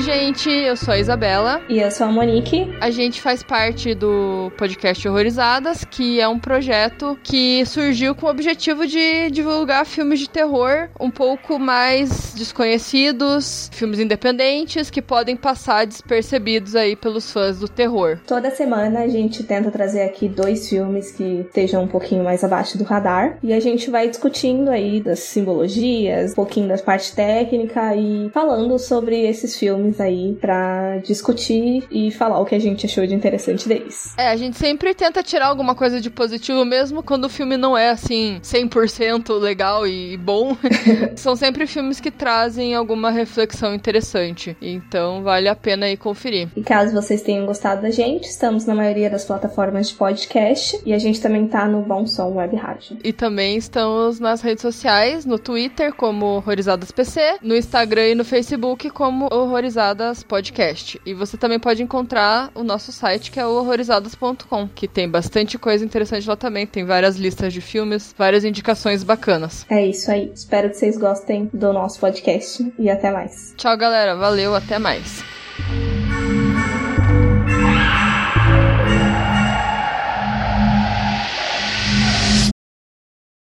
gente, eu sou a Isabela. E eu sou a Monique. A gente faz parte do podcast Horrorizadas, que é um projeto que surgiu com o objetivo de divulgar filmes de terror um pouco mais desconhecidos, filmes independentes que podem passar despercebidos aí pelos fãs do terror. Toda semana a gente tenta trazer aqui dois filmes que estejam um pouquinho mais abaixo do radar e a gente vai discutindo aí das simbologias, um pouquinho da parte técnica e falando sobre esses filmes aí para discutir e falar o que a gente achou de interessante deles. É, a gente sempre tenta tirar alguma coisa de positivo, mesmo quando o filme não é assim 100% legal e bom. São sempre filmes que trazem alguma reflexão interessante. Então vale a pena aí conferir. E caso vocês tenham gostado da gente, estamos na maioria das plataformas de podcast e a gente também tá no Bom Som Web Rádio. E também estamos nas redes sociais, no Twitter como Horrorizadas PC, no Instagram e no Facebook como Horrorizadas Podcast. E você também pode encontrar o nosso site que é o horrorizadas.com, que tem bastante coisa interessante lá também, tem várias listas de filmes, várias indicações bacanas. É isso aí. Espero que vocês gostem do nosso podcast e até mais. Tchau, galera. Valeu, até mais.